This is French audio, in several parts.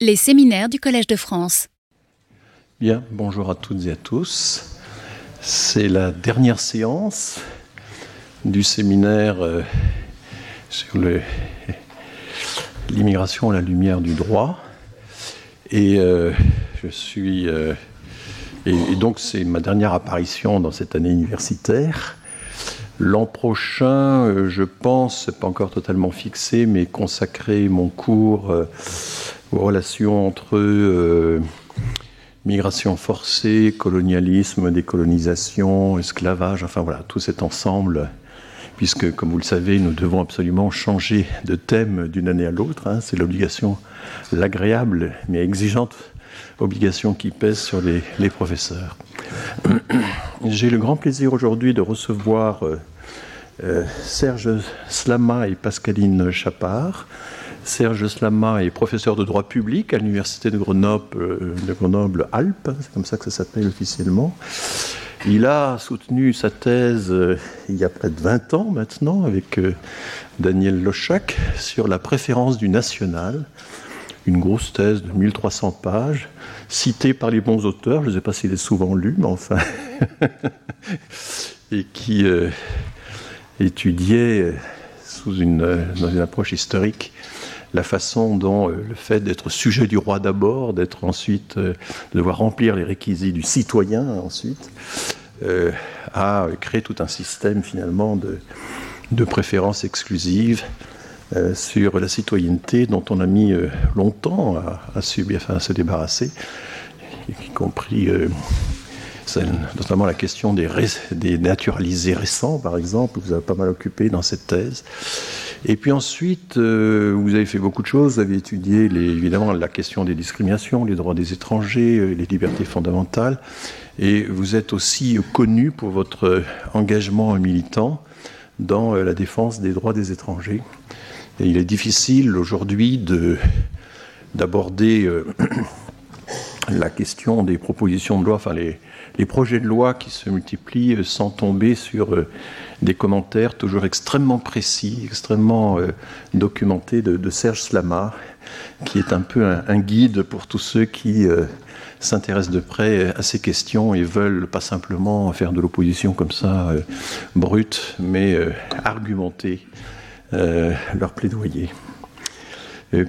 Les séminaires du Collège de France. Bien, bonjour à toutes et à tous. C'est la dernière séance du séminaire euh, sur l'immigration à la lumière du droit. Et euh, je suis. Euh, et, donc, c'est ma dernière apparition dans cette année universitaire. L'an prochain, je pense, pas encore totalement fixé, mais consacrer mon cours aux relations entre migration forcée, colonialisme, décolonisation, esclavage, enfin voilà, tout cet ensemble, puisque comme vous le savez, nous devons absolument changer de thème d'une année à l'autre. Hein. c'est l'obligation, l'agréable mais exigeante obligation qui pèse sur les, professeurs. J'ai le grand plaisir aujourd'hui de recevoir euh, euh, Serge Slama et Pascaline Chapard Serge Slama est professeur de droit public à l'université de Grenoble, euh, de Grenoble Alpes, c'est comme ça que ça s'appelle officiellement. Il a soutenu sa thèse euh, il y a près de 20 ans maintenant avec euh, Daniel Lochac sur la préférence du national, une grosse thèse de 1300 pages, citée par les bons auteurs, je ne sais pas s'il est souvent lu, mais enfin, et qui étudiait dans une approche historique la façon dont euh, le fait d'être sujet du roi d'abord, d'être ensuite, euh, de devoir remplir les réquisites du citoyen ensuite, euh, a créé tout un système finalement de, préférences exclusives sur la citoyenneté dont on a mis longtemps à, à se débarrasser, y compris notamment la question des, naturalisés récents, par exemple, vous avez pas mal occupé dans cette thèse. Et puis ensuite, euh, vous avez fait beaucoup de choses. Vous avez étudié évidemment la question des discriminations, les droits des étrangers, euh, les libertés fondamentales. Et vous êtes aussi connu pour votre engagement militant dans euh, la défense des droits des étrangers. Et il est difficile aujourd'hui d'aborder la question des propositions de loi, enfin les, les projets de loi qui se multiplient euh, sans tomber sur euh, des commentaires toujours extrêmement précis, extrêmement euh, documentés de, Serge Slama, qui est un peu un, guide pour tous ceux qui s'intéressent de près à ces questions et veulent pas simplement faire de l'opposition comme ça, brute, mais argumenter leur plaidoyer.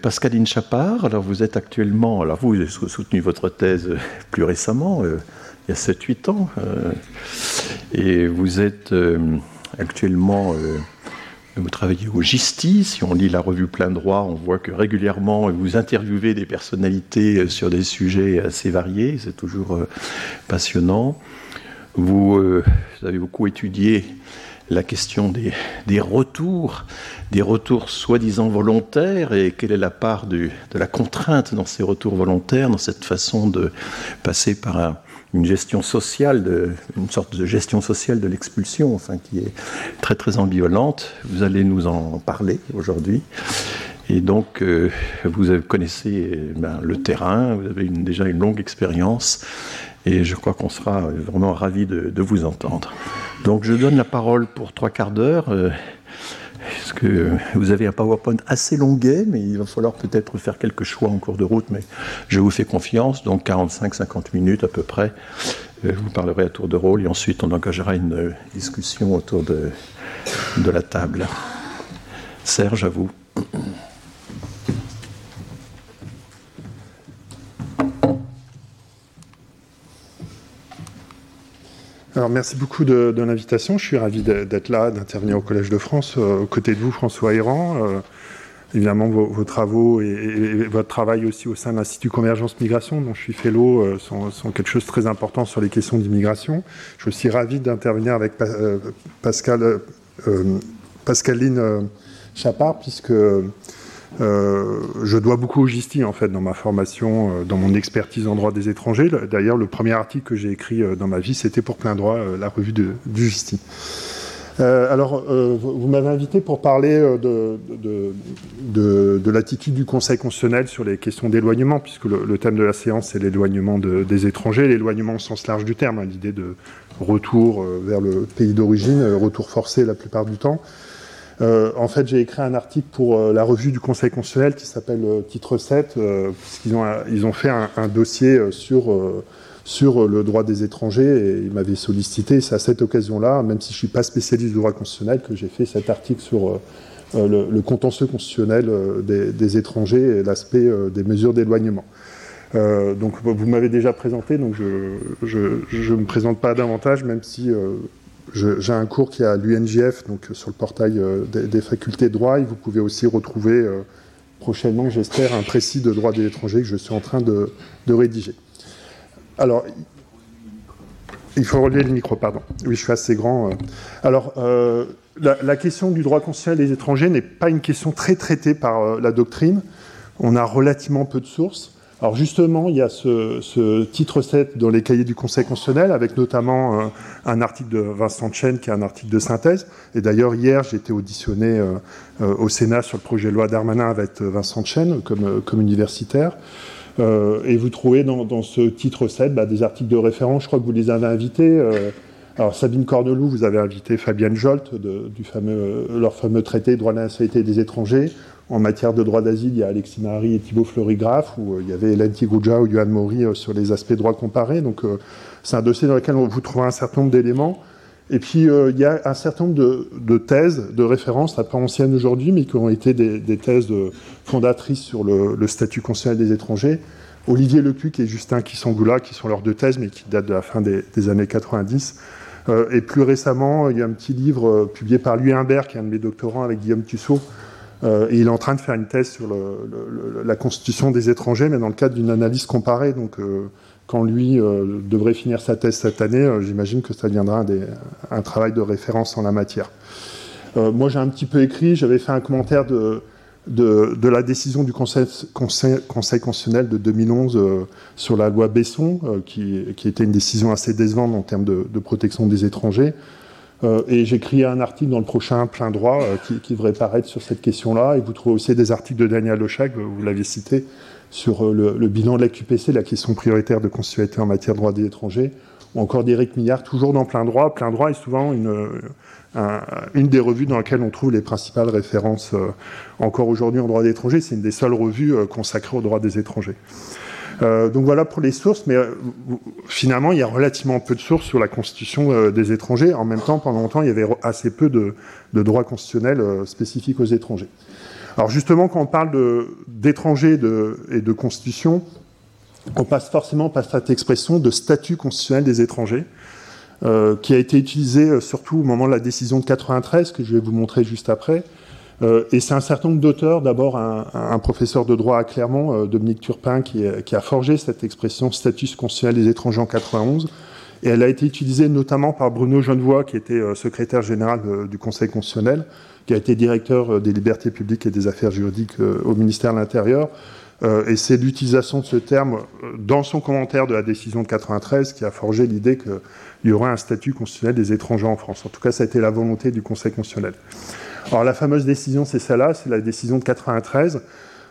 Pascaline Chapard, alors vous êtes actuellement, alors vous avez soutenu votre thèse plus récemment, il y a 7-8 ans. Euh, et vous êtes euh, actuellement euh, vous travaillez au GISTI. Si on lit la revue Plein Droit, on voit que régulièrement vous interviewez des personnalités sur des sujets assez variés. C'est toujours passionnant. Vous, avez beaucoup étudié la question des, des retours, des retours soi-disant volontaires et quelle est la part de la contrainte dans ces retours volontaires, dans cette façon de passer par un, une gestion sociale, une sorte de gestion sociale de l'expulsion, enfin, qui est très très ambivalente. Vous allez nous en parler aujourd'hui. Et donc, euh, vous connaissez eh ben, le terrain, vous avez déjà une longue expérience, et je crois qu'on sera vraiment ravis de, vous entendre. Donc, je donne la parole pour trois quarts d'heure. Euh, parce que vous avez un PowerPoint assez longuet, mais il va falloir peut-être faire quelques choix en cours de route, mais je vous fais confiance, donc 45-50 minutes à peu près. Euh, vous parlerez à tour de rôle et ensuite on engagera une discussion autour de, de la table. Serge, à vous. Alors, merci beaucoup de, l'invitation. Je suis ravi d'être là, d'intervenir au Collège de France, euh, aux côtés de vous, François Héran. Euh, évidemment, vos, travaux et, votre travail aussi au sein de l'Institut Convergence Migration, dont je suis fellow, euh, sont, quelque chose de très important sur les questions d'immigration. Je suis aussi ravi d'intervenir avec Pascal, Pascaline Chapard, puisque euh, je dois beaucoup au GISTI en fait dans ma formation, euh, dans mon expertise en droit des étrangers. D'ailleurs, le premier article que j'ai écrit euh, dans ma vie, c'était pour plein droit, la revue de, du GISTI. alors, vous m'avez invité pour parler de, de, l'attitude du Conseil constitutionnel sur les questions d'éloignement, puisque le, thème de la séance est l'éloignement des étrangers, l'éloignement au sens large du terme, hein, l'idée de retour vers le pays d'origine, retour forcé la plupart du temps. En fait, j'ai écrit un article pour la revue du Conseil constitutionnel qui s'appelle Titre 7, puisqu'ils ont, fait un, dossier sur, le droit des étrangers et ils m'avaient sollicité. C'est à cette occasion-là, même si je ne suis pas spécialiste du droit constitutionnel, que j'ai fait cet article sur le, contentieux constitutionnel des, étrangers et l'aspect des mesures d'éloignement. Euh, donc vous m'avez déjà présenté, donc je ne me présente pas davantage, même si euh, j'ai un cours qui est à l'UNJF, donc sur le portail euh, des, facultés de droit, et vous pouvez aussi retrouver prochainement, j'espère, un précis de droit des étrangers que je suis en train de, rédiger. Alors, il faut relier le micro, pardon. Oui, je suis assez grand. Alors, la, la, question du droit constitutionnel des étrangers n'est pas une question très traitée par la doctrine. On a relativement peu de sources. Alors justement, il y a ce, titre 7 dans les cahiers du Conseil constitutionnel, avec notamment euh, un article de Vincent Chen, qui est un article de synthèse. Et d'ailleurs, hier, j'ai été auditionné euh, euh, au Sénat sur le projet de loi d'Armanin avec Vincent Chen comme, comme universitaire. et vous trouvez dans, ce titre 7 bah, des articles de référence, je crois que vous les avez invités. alors Sabine Cornelou, vous avez invité Fabienne Jolt du fameux, leur fameux traité droit de la nationalité des étrangers. En matière de droit d'asile, il y a Alexis Marie et Thibault Fleury-Graff, où euh, il y avait Hélène Tigouja ou Yohan Maury euh, sur les aspects droit comparé. Donc euh, c'est un dossier dans lequel vous trouverez un certain nombre d'éléments. Et puis il y a un certain nombre de, thèses, de références, pas anciennes aujourd'hui, mais qui ont été des, thèses fondatrices sur le, statut constitutionnel des étrangers. Olivier Lecuc et Justin Kissangoula, qui sont leurs deux thèses, mais qui datent de la fin des, années 90. et plus récemment, il y a un petit livre publié par Louis Imbert, qui est un de mes doctorants avec Guillaume Tussaud, et il est en train de faire une thèse sur la constitution des étrangers, mais dans le cadre d'une analyse comparée. Donc, euh, quand lui euh, devrait finir sa thèse cette année, j'imagine que ça deviendra un, travail de référence en la matière. moi, j'ai un petit peu écrit, j'avais fait un commentaire de, la décision du Conseil, constitutionnel de 2011 sur la loi Besson, qui, était une décision assez décevante en termes de protection des étrangers. Euh, et j'écris un article dans le prochain plein droit euh, qui, devrait paraître sur cette question-là. Et vous trouvez aussi des articles de Daniel Lechac, vous l'aviez cité, sur euh, le, bilan de la QPC, la question prioritaire de constitutionnalité en matière de droit des étrangers, ou encore d'Éric Millard, toujours dans plein droit. Plein droit est souvent une, une des revues dans laquelle on trouve les principales références encore aujourd'hui en droit des étrangers. C'est une des seules revues consacrées au droit des étrangers. Euh, donc voilà pour les sources, mais euh, finalement, il y a relativement peu de sources sur la constitution euh, des étrangers. En même temps, pendant longtemps, il y avait assez peu de, droits constitutionnels spécifiques aux étrangers. Alors justement, quand on parle d'étrangers et de constitution, on passe forcément par cette expression de statut constitutionnel des étrangers, qui a été utilisée surtout au moment de la décision de 93, que je vais vous montrer juste après, et c'est un certain nombre d'auteurs, d'abord un, professeur de droit à Clermont, euh, Dominique Turpin, qui, a forgé cette expression statut constitutionnel des étrangers en 91. Et elle a été utilisée notamment par Bruno Genevoix, qui était euh, secrétaire général du Conseil constitutionnel, qui a été directeur des libertés publiques et des affaires juridiques au ministère de l'Intérieur. et c'est l'utilisation de ce terme dans son commentaire de la décision de 93 qui a forgé l'idée qu'il y aurait un statut constitutionnel des étrangers en France. En tout cas, ça a été la volonté du Conseil constitutionnel. Alors la fameuse décision, c'est celle-là, c'est la décision de 93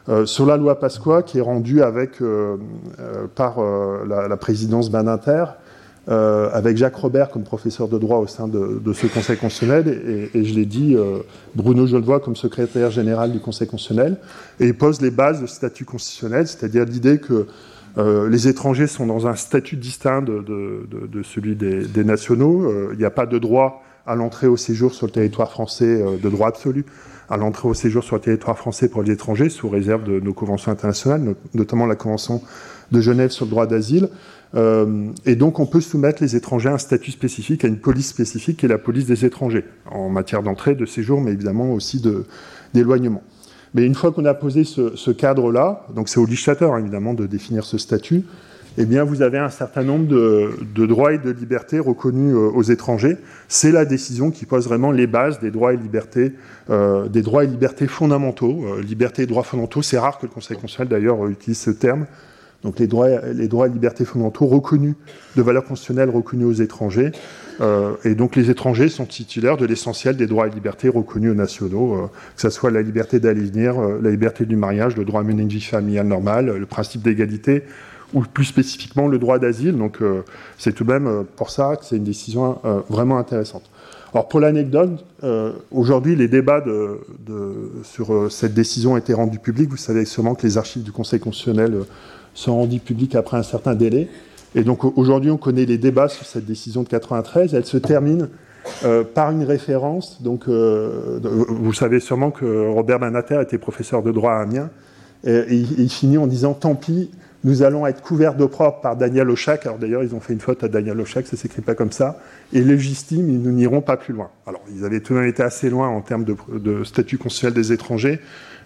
euh, sur la loi Pasqua qui est rendue avec, euh, euh, par la, présidence Badinter, avec Jacques Robert comme professeur de droit au sein de, ce Conseil constitutionnel, et, je l'ai dit, Bruno Jolvois comme secrétaire général du Conseil constitutionnel, et il pose les bases du statut constitutionnel, c'est-à-dire l'idée que les étrangers sont dans un statut distinct de, celui des, des nationaux, il n'y a pas de droit à l'entrée au séjour sur le territoire français euh, de droit absolu, à l'entrée au séjour sur le territoire français pour les étrangers, sous réserve de nos conventions internationales, notamment la Convention de Genève sur le droit d'asile. Euh, et donc on peut soumettre les étrangers à un statut spécifique, à une police spécifique, qui est la police des étrangers, en matière d'entrée, de séjour, mais évidemment aussi d'éloignement. Mais une fois qu'on a posé ce, cadre-là, donc c'est au législateur hein, évidemment de définir ce statut, eh bien, vous avez un certain nombre de, droits et de libertés reconnus euh, aux étrangers. C'est la décision qui pose vraiment les bases des droits et libertés, euh, des droits et libertés fondamentaux. Euh, et droits fondamentaux, c'est rare que le Conseil constitutionnel d'ailleurs utilise ce terme. Donc les droits, et libertés fondamentaux reconnus, de valeur constitutionnelle reconnus aux étrangers. et donc les étrangers sont titulaires de l'essentiel des droits et libertés reconnus aux nationaux, que ce soit la liberté d'aller venir, la liberté du mariage, le droit à une vie familiale normale, le principe d'égalité, ou plus spécifiquement le droit d'asile. Donc euh, c'est tout de même euh, pour ça que c'est une décision euh, vraiment intéressante. Alors pour l'anecdote, aujourd'hui les débats sur cette décision ont été rendus publics. Vous savez sûrement que les archives du Conseil constitutionnel sont rendues publiques après un certain délai. Et donc aujourd'hui on connaît les débats sur cette décision de 93. Elle se termine par une référence. Donc vous savez sûrement que Robert Banater était professeur de droit à Amiens. Et, il finit en disant tant pis, nous allons être couverts d'opprobre par Daniel Oshak. Alors d'ailleurs, ils ont fait une faute à Daniel Oshak, ça s'écrit pas comme ça. Et légitime, nous n'irons pas plus loin. Alors, ils avaient tout de même été assez loin en termes de, statut constitutionnel des étrangers,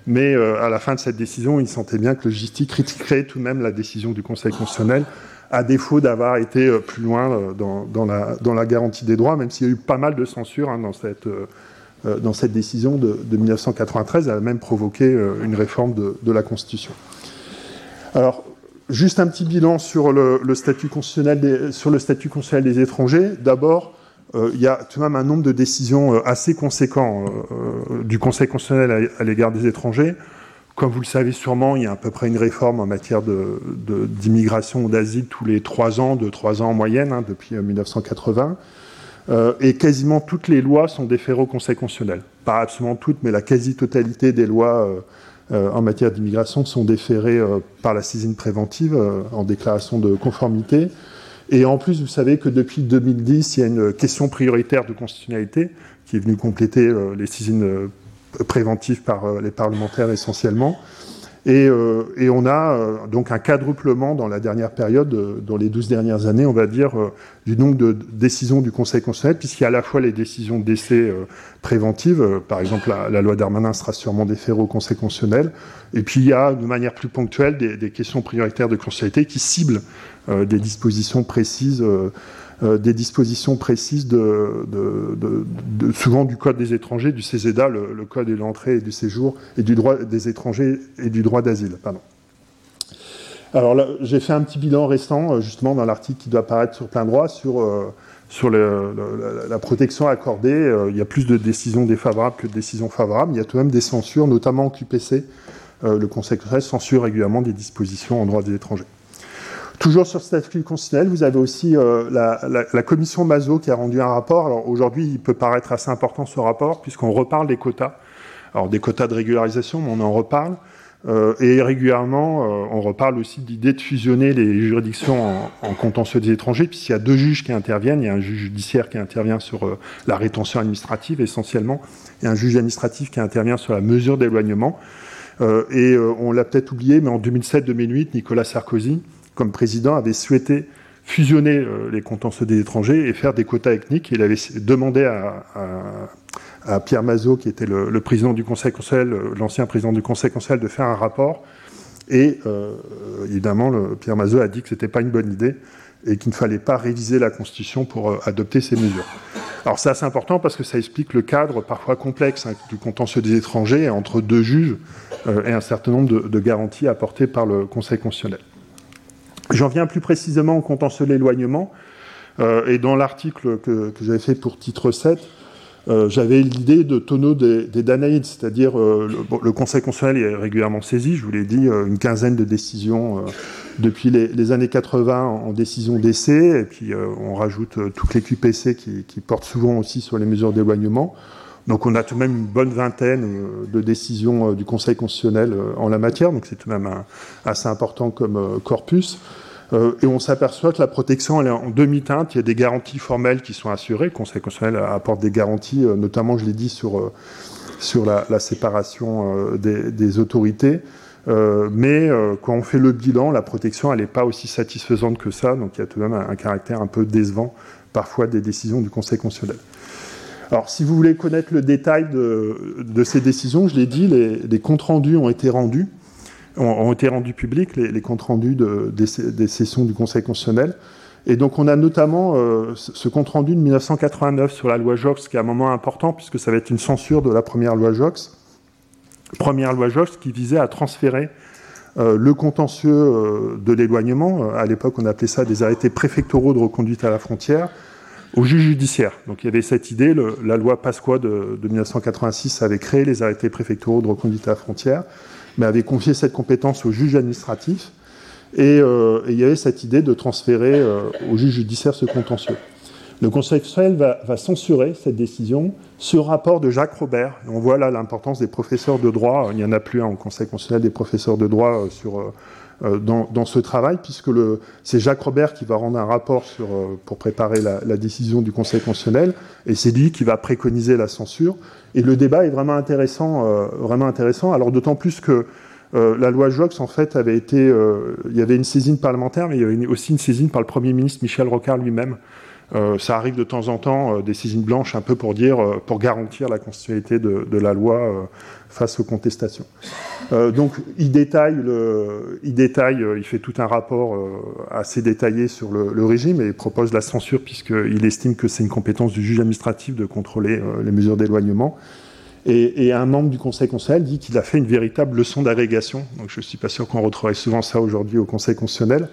mais euh, à la fin de cette décision, ils sentaient bien que le justice critiquerait tout de même la décision du Conseil constitutionnel, à défaut d'avoir été euh, plus loin euh, dans, la, garantie des droits, même s'il y a eu pas mal de censure hein, dans cette. dans cette décision de, 1993, elle a même provoqué une réforme de, de la Constitution. Alors, Juste un petit bilan sur le, statut, constitutionnel des, étrangers. D'abord, euh, il y a tout de même un nombre de décisions euh, assez conséquents euh, du Conseil constitutionnel à, l'égard des étrangers. Comme vous le savez sûrement, il y a à peu près une réforme en matière d'immigration ou d'asile tous les trois ans, de trois ans en moyenne, hein, depuis 1980. et quasiment toutes les lois sont déférées au Conseil constitutionnel. Pas absolument toutes, mais la quasi-totalité des lois euh, en matière d'immigration sont déférés euh, par la saisine préventive euh, en déclaration de conformité. Et en plus, vous savez que depuis 2010, il y a une question prioritaire de constitutionnalité qui est venue compléter les saisines préventives par les parlementaires essentiellement. Euh, et, on a euh, donc un quadruplement dans la dernière période, euh, dans les 12 dernières années, on va dire, du nombre de décisions du Conseil constitutionnel, puisqu'il y a à la fois les décisions d'essai préventives, par exemple la, loi Darmanin sera sûrement déférée au Conseil constitutionnel, et puis il y a de manière plus ponctuelle des, des questions prioritaires de constitutionnalité qui ciblent des dispositions précises euh, des dispositions précises souvent du Code des étrangers, du CESEDA, le, Code de l'entrée et du séjour, et du droit des étrangers et du droit d'asile. Alors là, j'ai fait un petit bilan récent, euh, justement, dans l'article qui doit apparaître sur plein droit, sur, euh, la protection accordée. il y a plus de décisions défavorables que de décisions favorables. Il y a tout de même des censures, notamment en QPC. le Conseil constitutionnel censure régulièrement des dispositions en droit des étrangers. Toujours sur statut constitutionnel, vous avez aussi euh, la, commission Mazo qui a rendu un rapport. Alors aujourd'hui, il peut paraître assez important ce rapport, puisqu'on reparle des quotas. Alors des quotas de régularisation, mais on en reparle. Euh, et régulièrement, euh, on reparle aussi de l'idée de fusionner les juridictions en, contentieux des étrangers, puisqu'il y a deux juges qui interviennent. Il y a un juge judiciaire qui intervient sur la rétention administrative essentiellement, et un juge administratif qui intervient sur la mesure d'éloignement. et on l'a peut-être oublié, mais en 2007-2008, Nicolas Sarkozy comme président, avait souhaité fusionner euh, les contentieux des étrangers et faire des quotas ethniques. Il avait demandé à, Pierre Mazot, qui était le, président du Conseil constitutionnel, euh, l'ancien président du Conseil constitutionnel, de faire un rapport. Et euh, évidemment, Pierre Mazot a dit que ce n'était pas une bonne idée et qu'il ne fallait pas réviser la Constitution pour adopter ces mesures. Alors c'est assez important parce que ça explique le cadre parfois complexe hein, du contentieux des étrangers entre deux juges et un certain nombre de garanties apportées par le Conseil constitutionnel. J'en viens plus précisément au contentieux de l'éloignement. Euh, et dans l'article que, j'avais fait pour titre 7, euh, j'avais l'idée de tonneau des, des Danaïdes, c'est-à-dire euh, le, Conseil constitutionnel est régulièrement saisi, je vous l'ai dit, une quinzaine de décisions depuis les, années 80 en, décision d'essai, et puis on rajoute toutes les QPC qui, qui, portent souvent aussi sur les mesures d'éloignement. Donc on a tout de même une bonne vingtaine de décisions du Conseil constitutionnel en la matière, donc c'est tout de même assez important comme corpus. Euh, et on s'aperçoit que la protection elle est en demi-teinte. Il y a des garanties formelles qui sont assurées. Le Conseil constitutionnel apporte des garanties, euh, notamment, je l'ai dit, sur, euh, sur la, séparation des, autorités. mais quand on fait le bilan, la protection, elle n'est pas aussi satisfaisante que ça. Donc il y a tout de même un, caractère un peu décevant, parfois, des décisions du Conseil constitutionnel. Alors, si vous voulez connaître le détail de, ces décisions, je l'ai dit, les, comptes rendus ont été rendus ont, été rendus publics, les, comptes rendus des, sessions du Conseil constitutionnel. Et donc on a notamment euh, ce compte rendu de 1989 sur la loi Jox, qui est un moment important, puisque ça va être une censure de la première loi Jox. Première loi Jox qui visait à transférer euh, le contentieux euh, de l'éloignement, à l'époque on appelait ça des arrêtés préfectoraux de reconduite à la frontière, au juge judiciaire. Donc il y avait cette idée, la loi Pasqua de, de 1986 avait créé les arrêtés préfectoraux de reconduite à la frontière mais avait confié cette compétence au juge administratif. Euh, et, il y avait cette idée de transférer euh, au juge judiciaire ce contentieux. Le Conseil constitutionnel va, censurer cette décision, ce rapport de Jacques Robert. on voit là l'importance des professeurs de droit. Il n'y en a plus un au Conseil constitutionnel des professeurs de droit sur, dans, ce travail, puisque c'est Jacques Robert qui va rendre un rapport sur, pour préparer la, décision du Conseil constitutionnel, et c'est lui qui va préconiser la censure. Et le débat est vraiment intéressant, vraiment intéressant. Alors d'autant plus que euh, la loi Jox, en fait, avait été. Euh, il y avait une saisine parlementaire, mais il y avait aussi une saisine par le Premier ministre Michel Rocard lui-même. Euh, ça arrive de temps en temps, des saisines blanches, un peu pour dire, pour garantir la constitutionnalité de, la loi face aux contestations. donc, il détaille, le, il détaille, il fait tout un rapport assez détaillé sur le, régime et propose la censure puisqu'il estime que c'est une compétence du juge administratif de contrôler les mesures d'éloignement. Et, un membre du Conseil constitutionnel dit qu'il a fait une véritable leçon d'agrégation. Donc je ne suis pas sûr qu'on retrouverait souvent ça aujourd'hui au Conseil constitutionnel.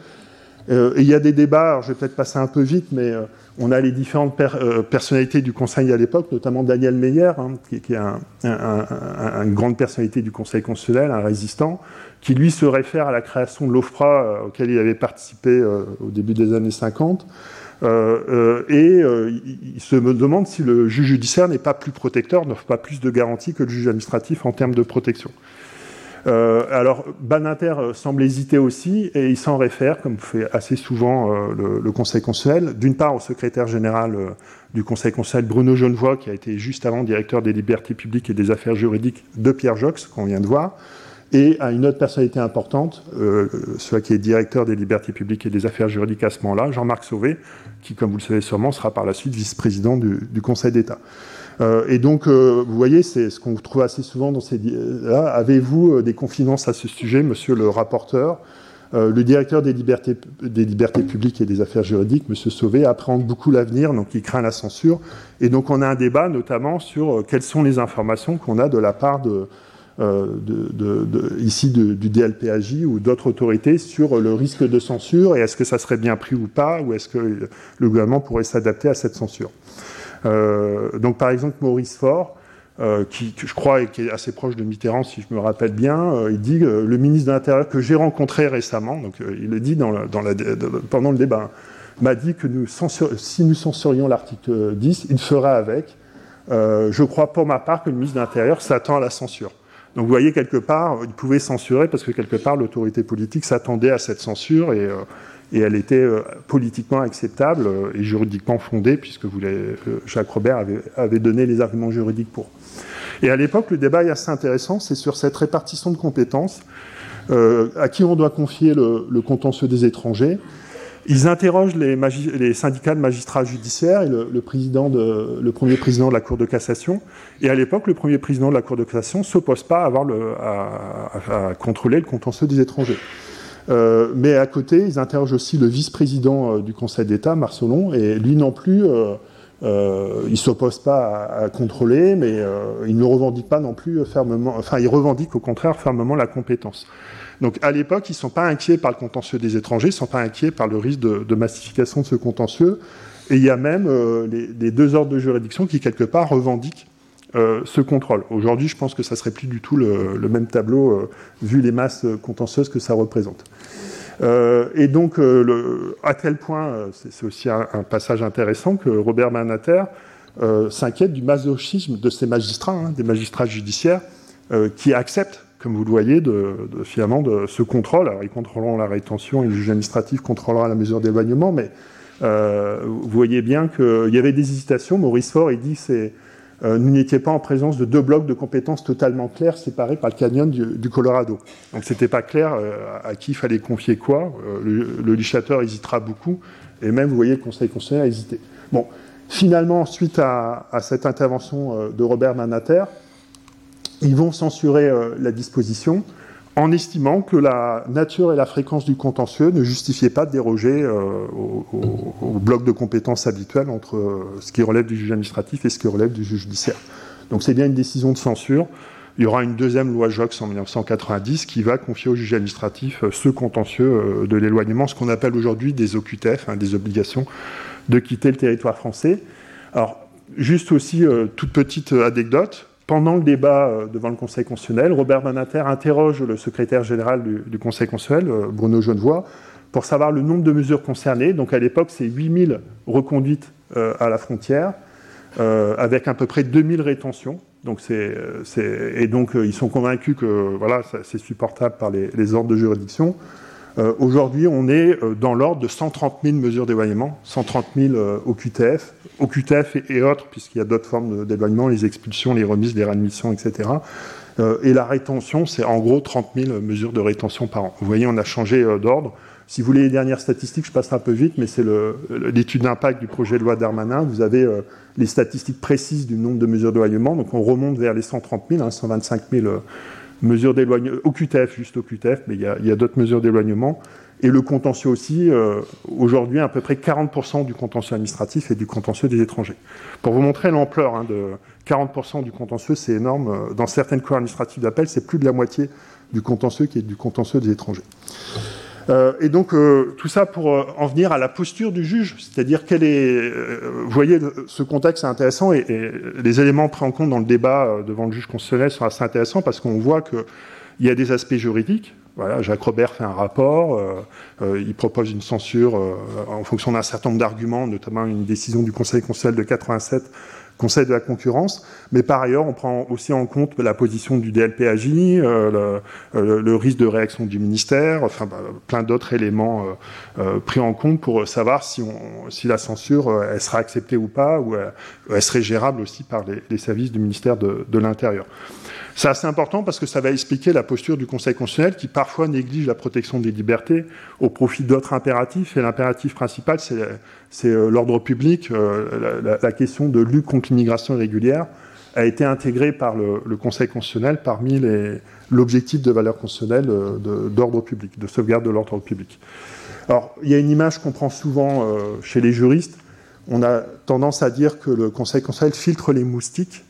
Euh, il y a des débats, alors je vais peut-être passer un peu vite, mais euh, on a les différentes euh, personnalités du Conseil à l'époque, notamment Daniel Meyer, hein, qui, est une grande personnalité du Conseil constitutionnel, un résistant, qui lui se réfère à la création de l'OFPRA, auquel il avait participé au début des années 50. Euh, euh, et il se demande si le juge judiciaire n'est pas plus protecteur, n'offre pas plus de garanties que le juge administratif en termes de protection. Alors, Banater semble hésiter aussi, et il s'en réfère, comme fait assez souvent le, Conseil constitutionnel, d'une part au secrétaire général du Conseil constitutionnel, Bruno Genevoix, qui a été juste avant directeur des libertés publiques et des affaires juridiques de Pierre Jox, qu'on vient de voir, et à une autre personnalité importante, euh, celui qui est directeur des libertés publiques et des affaires juridiques à ce moment-là, Jean-Marc Sauvé, qui, comme vous le savez sûrement, sera par la suite vice-président du, Conseil d'État. Euh, et donc, euh, vous voyez, c'est ce qu'on trouve assez souvent dans ces... Là, avez-vous des confidences à ce sujet, monsieur le rapporteur? Le directeur des libertés, publiques et des affaires juridiques, M. Sauvé, appréhende beaucoup l'avenir, donc il craint la censure. Et donc on a un débat notamment sur quelles sont les informations qu'on a de la part euh, ici du DLPAJ ou d'autres autorités sur le risque de censure et est-ce que ça serait bien pris ou pas, ou est-ce que le gouvernement pourrait s'adapter à cette censure? Euh, donc par exemple Maurice Faure, euh, qui, je crois est assez proche de Mitterrand, si je me rappelle bien, il dit le ministre de l'Intérieur que j'ai rencontré récemment, donc il le dit pendant le débat, m'a dit que nous si nous censurions l'article 10, il ferait avec. je crois pour ma part que le ministre de l'Intérieur s'attend à la censure. Donc vous voyez, quelque part, il pouvait censurer parce que quelque part, l'autorité politique s'attendait à cette censure et, euh, elle était euh, politiquement acceptable euh, et juridiquement fondée, puisque vous Jacques Robert avait, donné les arguments juridiques pour. Et à l'époque, le débat est assez intéressant, c'est sur cette répartition de compétences, à qui on doit confier le contentieux des étrangers, ils interrogent les, syndicats de magistrats judiciaires et le, président de, le, premier président de la Cour de cassation. Et à l'époque, le premier président de la Cour de cassation ne s'oppose pas à, contrôler le contentieux des étrangers. Euh, mais à côté, ils interrogent aussi le vice-président euh, du Conseil d'État, Marcelon, et lui non plus, euh, il ne s'oppose pas à, contrôler, mais il ne revendique pas non plus fermement, enfin, il revendique au contraire fermement la compétence. Donc à l'époque, ils ne sont pas inquiets par le contentieux des étrangers, ils ne sont pas inquiets par le risque de, massification de ce contentieux. Et il y a même les, deux ordres de juridiction qui, quelque part, revendiquent euh, ce contrôle. Aujourd'hui, je pense que ça serait plus du tout le, même tableau, euh, vu les masses contentieuses que ça représente. et donc, à tel point, c'est aussi un, passage intéressant que Robert Manater s'inquiète du masochisme de ces magistrats, hein, des magistrats judiciaires, qui acceptent comme vous le voyez, de, finalement ce contrôle. Alors, ils contrôleront la rétention et le juge administratif contrôlera la mesure d'éloignement, mais euh, vous voyez bien qu'il y avait des hésitations. Maurice Faure, il dit euh, nous n'étions pas en présence de deux blocs de compétences totalement clairs séparés par le canyon du, Colorado. Donc c'était pas clair euh, à qui il fallait confier quoi. le, le hésitera beaucoup, et même vous voyez le Conseil conseiller a hésité. Bon, finalement, suite à, à cette intervention de Robert Manater, ils vont censurer euh, la disposition en estimant que la nature et la fréquence du contentieux ne justifiaient pas de déroger euh, au, bloc de compétences habituel entre euh, ce qui relève du juge administratif et ce qui relève du juge judiciaire. Donc c'est bien une décision de censure. Il y aura une deuxième loi JOX en 1990 qui va confier au juge administratif ce contentieux de l'éloignement, ce qu'on appelle aujourd'hui des OQTF, hein, des obligations de quitter le territoire français. Alors, juste aussi, toute petite anecdote, pendant le débat euh, devant le Conseil constitutionnel, Robert Manater interroge le secrétaire général du, Conseil constitutionnel, euh, Bruno Genevoix, pour savoir le nombre de mesures concernées. Donc à l'époque, c'est 8000 reconduites à la frontière, avec à peu près 2000 rétentions. Et donc ils sont convaincus que voilà, c'est supportable par les ordres de juridiction. Euh, aujourd'hui, on est euh, dans l'ordre de 130 000 mesures d'éloignement, 130 000 au QTF, au QTF et, autres, puisqu'il y a d'autres formes d'éloignement, les expulsions, les remises, les réadmissions, etc. Euh, et la rétention, c'est en gros 30 000 mesures de rétention par an. Vous voyez, on a changé d'ordre. Si vous voulez les dernières statistiques, je passerai un peu vite, mais c'est l'étude d'impact du projet de loi Darmanin. Vous avez les statistiques précises du nombre de mesures d'éloignement. Donc on remonte vers les 130 000, 125 000 mesures d'éloignement, au QTF, juste au QTF, mais il y a, d'autres mesures d'éloignement. Et le contentieux aussi, euh, aujourd'hui, à peu près 40% du contentieux administratif et du contentieux des étrangers. Pour vous montrer l'ampleur hein, de 40% du contentieux, c'est énorme. Euh, dans certaines cours administratives d'appel, c'est plus de la moitié du contentieux qui est du contentieux des étrangers. Euh, et donc, euh, tout ça pour euh, en venir à la posture du juge, c'est-à-dire quel est. vous voyez, ce contexte est intéressant et, les éléments pris en compte dans le débat devant le juge constitutionnel sont assez intéressants parce qu'on voit qu'il y a des aspects juridiques. Jacques Robert fait un rapport, il propose une censure en fonction d'un certain nombre d'arguments, notamment une décision du Conseil constitutionnel de 87 Conseil de la concurrence, mais par ailleurs, on prend aussi en compte la position du DLPAJ, euh, euh, le, risque de réaction du ministère, enfin bah, plein d'autres éléments euh, pris en compte pour savoir si, on, si la censure elle sera acceptée ou pas, ou elle, serait gérable aussi par les, services du ministère de, de l'Intérieur. C'est assez important parce que ça va expliquer la posture du Conseil constitutionnel qui parfois néglige la protection des libertés au profit d'autres impératifs. Et l'impératif principal, c'est euh, l'ordre public. Euh, la, question de lutte contre l'immigration irrégulière a été intégrée par le, Conseil constitutionnel parmi l'objectif de valeur constitutionnelle euh, d'ordre public, de sauvegarde de l'ordre public. Alors, il y a une image qu'on prend souvent chez les juristes. On a tendance à dire que le Conseil constitutionnel filtre les moustiques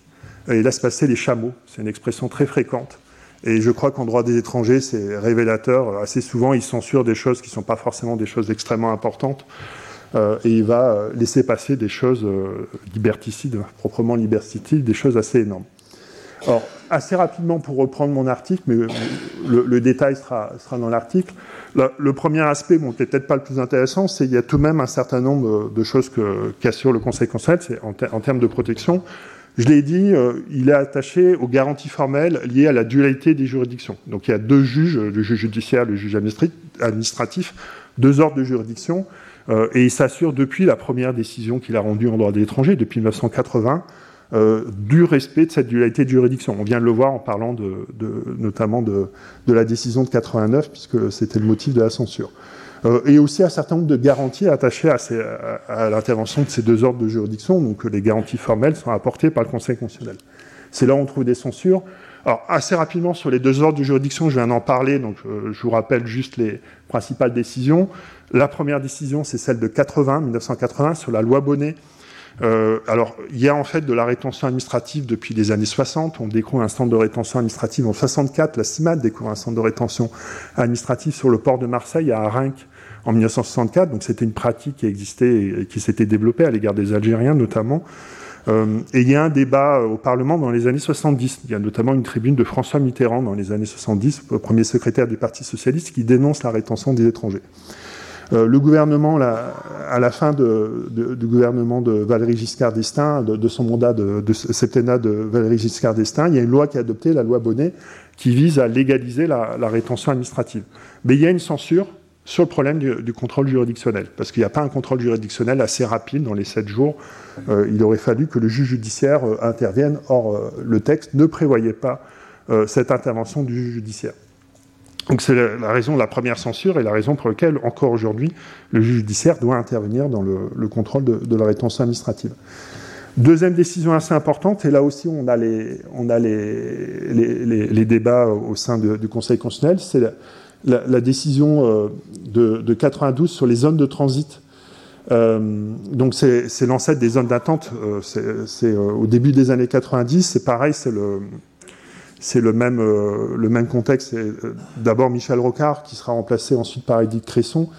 et laisse passer les chameaux. C'est une expression très fréquente. Et je crois qu'en droit des étrangers, c'est révélateur. Assez souvent, il censure des choses qui ne sont pas forcément des choses extrêmement importantes. Euh, et il va euh, laisser passer des choses euh, liberticides, proprement liberticides, des choses assez énormes. Alors, assez rapidement pour reprendre mon article, mais le, détail sera, dans l'article. Le, premier aspect, bon, peut-être pas le plus intéressant, c'est qu'il y a tout de même un certain nombre de choses qu'assure le Conseil constitutionnel en, en, termes de protection. Je l'ai dit, euh, il est attaché aux garanties formelles liées à la dualité des juridictions. Donc il y a deux juges, le juge judiciaire, le juge administratif, deux ordres de juridiction, euh, et il s'assure depuis la première décision qu'il a rendue en droit de l'étranger, depuis 1980, euh, du respect de cette dualité de juridiction. On vient de le voir en parlant notamment de, la décision de 89, puisque c'était le motif de la censure. Euh, et aussi un certain nombre de garanties attachées à, l'intervention de ces deux ordres de juridiction. Donc les garanties formelles sont apportées par le Conseil constitutionnel. C'est là où on trouve des censures. Alors assez rapidement sur les deux ordres de juridiction, je viens d'en parler, donc euh, je vous rappelle juste les principales décisions. La première décision, c'est celle de 80, 1980, sur la loi Bonnet. Euh, alors, il y a en fait de la rétention administrative depuis les années 60. On découvre un centre de rétention administrative en 64. La CIMAT découvre un centre de rétention administrative sur le port de Marseille, à Arinque, en 1964. Donc c'était une pratique qui existait et qui s'était développée à l'égard des Algériens notamment. Euh, et il y a un débat au Parlement dans les années 70. Il y a notamment une tribune de François Mitterrand dans les années 70, premier secrétaire du Parti socialiste, qui dénonce la rétention des étrangers. Euh, le gouvernement, à la fin du gouvernement de Valéry Giscard d'Estaing, de, son mandat de, septennat de Valéry Giscard d'Estaing, il y a une loi qui est adoptée, la loi Bonnet, qui vise à légaliser la, rétention administrative. Mais il y a une censure sur le problème du, contrôle juridictionnel, parce qu'il n'y a pas un contrôle juridictionnel assez rapide dans les sept jours. Euh, il aurait fallu que le juge judiciaire euh, intervienne. Or, le texte ne prévoyait pas cette intervention du juge judiciaire. Donc c'est la, raison de la première censure et la raison pour laquelle, encore aujourd'hui, le juge judiciaire doit intervenir dans le, contrôle de, la rétention administrative. Deuxième décision assez importante, et là aussi on a les, on a les, les, débats au sein du Conseil constitutionnel, c'est la, décision euh, de, 92 sur les zones de transit. Euh, donc c'est l'ancêtre des zones d'attente. Euh, c'est au début des années 90. C'est pareil, c'est le c'est le même même contexte. D'abord Michel Rocard qui sera remplacé ensuite par Edith Cresson.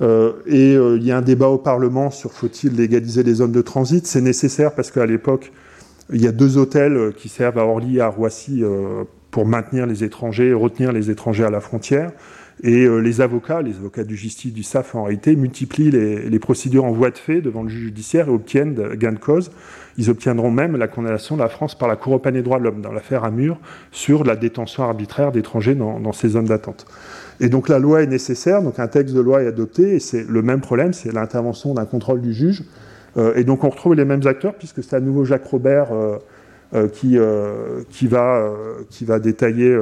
et il y a un débat au Parlement sur faut-il légaliser les zones de transit. C'est nécessaire parce qu'à l'époque il y a deux hôtels qui servent à Orly et à Roissy pour maintenir les étrangers, retenir les étrangers à la frontière. Et euh, les avocats, les avocats du justice du SAF en réalité, multiplient les, procédures en voie de fait devant le juge judiciaire et obtiennent gain de cause. Ils obtiendront même la condamnation de la France par la Cour européenne des droits de l'homme dans l'affaire Amur sur la détention arbitraire d'étrangers dans, ces zones d'attente. Et donc la loi est nécessaire, donc un texte de loi est adopté, et c'est le même problème, c'est l'intervention d'un contrôle du juge. Euh, et donc on retrouve les mêmes acteurs, puisque c'est à nouveau Jacques Robert euh, qui, euh, qui, va, euh, qui va détailler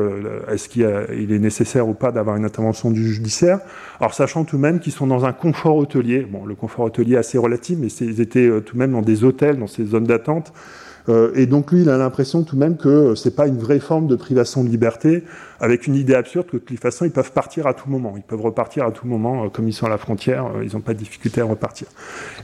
est-ce qu'il il est nécessaire ou pas d'avoir une intervention du judiciaire. Alors sachant tout de même qu'ils sont dans un confort hôtelier. Bon, le confort hôtelier est assez relatif, mais ils étaient tout de même dans des hôtels, dans ces zones d'attente. Euh, et donc lui, il a l'impression tout de même que c'est pas une vraie forme de privation de liberté, avec une idée absurde que de toute façon, ils peuvent partir à tout moment. Ils peuvent repartir à tout moment, euh, comme ils sont à la frontière, euh, ils n'ont pas de difficulté à repartir.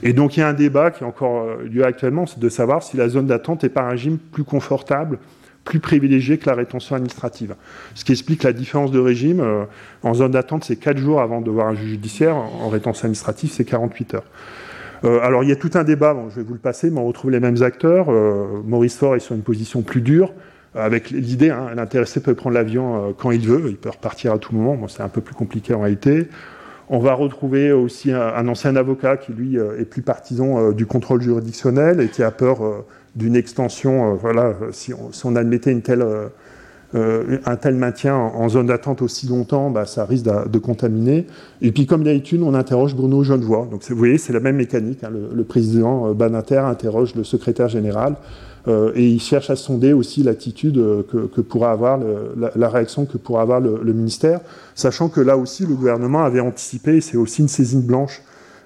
Et donc il y a un débat qui a encore lieu actuellement, c'est de savoir si la zone d'attente n'est pas un régime plus confortable plus privilégié que la rétention administrative. Ce qui explique la différence de régime. en zone d'attente, c'est 4 jours avant de voir un juge judiciaire. En rétention administrative, c'est 48 heures. Euh, alors il y a tout un débat, je vais vous le passer, mais on retrouve les mêmes acteurs. Euh, Maurice Faure est sur une position plus dure, avec l'idée, hein, l'intéressé peut prendre l'avion euh, quand il veut, il peut repartir à tout moment, bon, c'est un peu plus compliqué en réalité. On va retrouver aussi un, ancien avocat qui, lui, est plus partisan du contrôle juridictionnel et qui a peur d'une extension. voilà, si on, admettait une telle euh, un tel maintien en, zone d'attente aussi longtemps, bah, ça risque de, contaminer. Et puis, comme d'habitude, on interroge Bruno Genevois. Donc, vous voyez, c'est la même mécanique. Hein. Le, président euh, Banater interroge le secrétaire général euh, et il cherche à sonder aussi l'attitude que, pourra avoir, la, réaction que pourra avoir le, ministère, sachant que là aussi, le gouvernement avait anticipé, c'est aussi une saisine blanche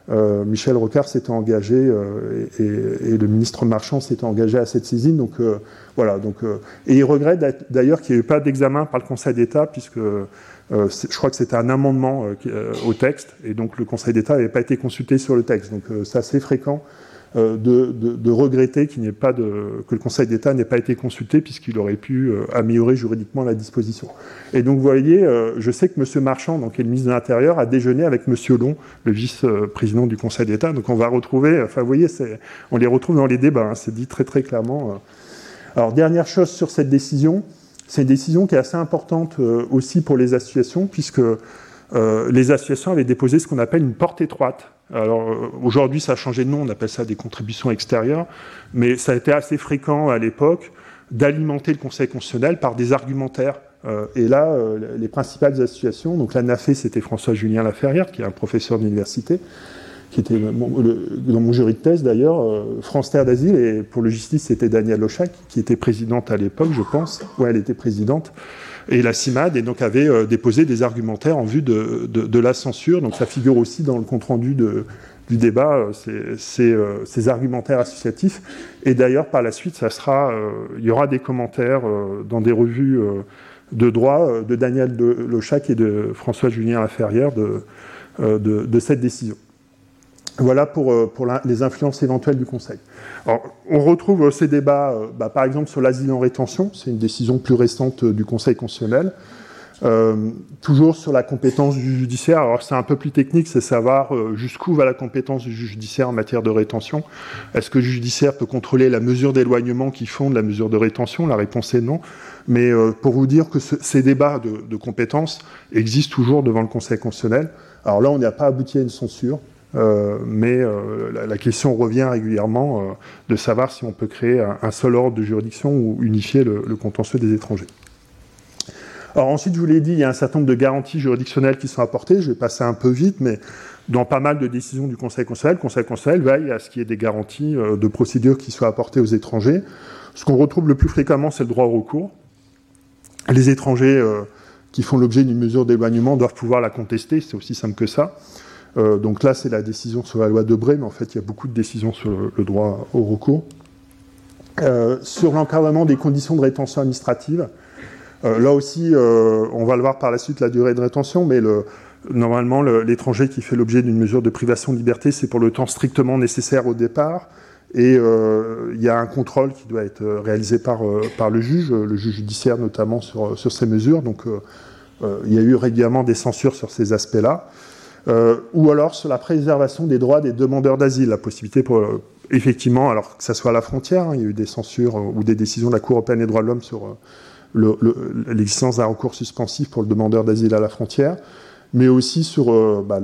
euh, Michel Rocard s'était engagé euh, et, le ministre Marchand s'était engagé à cette saisine. Donc euh, voilà. Donc et il regrette d'ailleurs qu'il n'y ait eu pas d'examen par le Conseil d'État puisque je crois que c'était un amendement au texte et donc le Conseil d'État n'avait pas été consulté sur le texte. Donc c'est assez fréquent euh, de, regretter qu'il pas que le Conseil d'État n'ait pas été consulté puisqu'il aurait pu euh, améliorer juridiquement la disposition. Et donc vous voyez, euh, je sais que M. Marchand, donc, qui est le ministre de l'Intérieur, a déjeuné avec M. Long, le vice-président du Conseil d'État. Donc on va retrouver, enfin vous voyez, on les retrouve dans les débats, hein, c'est dit très très clairement. Alors dernière chose sur cette décision, c'est une décision qui est assez importante aussi pour les associations puisque les associations avaient déposé ce qu'on appelle une porte étroite alors euh, aujourd'hui, ça a changé de nom, on appelle ça des contributions extérieures, mais ça a été assez fréquent à l'époque d'alimenter le Conseil constitutionnel par des argumentaires. Euh, et là, euh, les principales associations, donc la NAFE, c'était François-Julien Laferrière, qui est un professeur d'université, qui était dans mon jury de thèse d'ailleurs, France Terre d'Asile, et pour le justice, c'était Daniel Lochac, qui était présidente à l'époque, je pense. Ouais, elle était présidente et la CIMAD et donc avait euh, déposé des argumentaires en vue de, la censure. Donc ça figure aussi dans le compte-rendu du débat, euh, euh, ces, argumentaires associatifs. Et d'ailleurs, par la suite, ça sera, il y aura des commentaires dans des revues de droit de Daniel de Lochac et de François-Julien Laferrière de, de cette décision. Voilà pour, euh, les influences éventuelles du Conseil. on retrouve euh, ces débats, euh, bah, par exemple, sur l'asile en rétention, c'est une décision plus récente du Conseil constitutionnel. toujours sur la compétence du judiciaire. Alors c'est un peu plus technique, c'est savoir jusqu'où va la compétence du judiciaire en matière de rétention. Est-ce que le judiciaire peut contrôler la mesure d'éloignement qui fonde la mesure de rétention? La réponse est non. Mais pour vous dire que ces débats de, de compétences existent toujours devant le Conseil constitutionnel. Alors là, on n'a pas abouti à une censure. Euh, mais euh, la, question revient régulièrement euh, de savoir si on peut créer un, seul ordre de juridiction ou unifier le, contentieux des étrangers. Alors ensuite, je vous l'ai dit, il y a un certain nombre de garanties juridictionnelles qui sont apportées. Je vais passer un peu vite, mais dans pas mal de décisions du Conseil constitutionnel, le Conseil constitutionnel veille à ce qu'il y ait des garanties de procédure qui soient apportées aux étrangers. Ce qu'on retrouve le plus fréquemment, c'est le droit au recours. Les étrangers qui font l'objet d'une mesure d'éloignement doivent pouvoir la contester, c'est aussi simple que ça. Euh, donc là, c'est la décision sur la loi de Bré, mais en fait, il y a beaucoup de décisions sur le, droit au recours. Euh, sur l'encadrement des conditions de rétention administrative, euh, là aussi, on va le voir par la suite, la durée de rétention, mais normalement, l'étranger qui fait l'objet d'une mesure de privation de liberté, c'est pour le temps strictement nécessaire au départ. Et il y a un contrôle qui doit être réalisé par, par le juge, le juge judiciaire notamment sur, sur ces mesures. Donc il y a eu régulièrement des censures sur ces aspects-là. Euh, ou alors sur la préservation des droits des demandeurs d'asile, la possibilité pour, euh, effectivement, alors que ça soit à la frontière, hein, il y a eu des censures euh, ou des décisions de la Cour européenne des droits de l'homme sur l'existence d'un recours suspensif pour le demandeur d'asile à la frontière, mais aussi sur bah,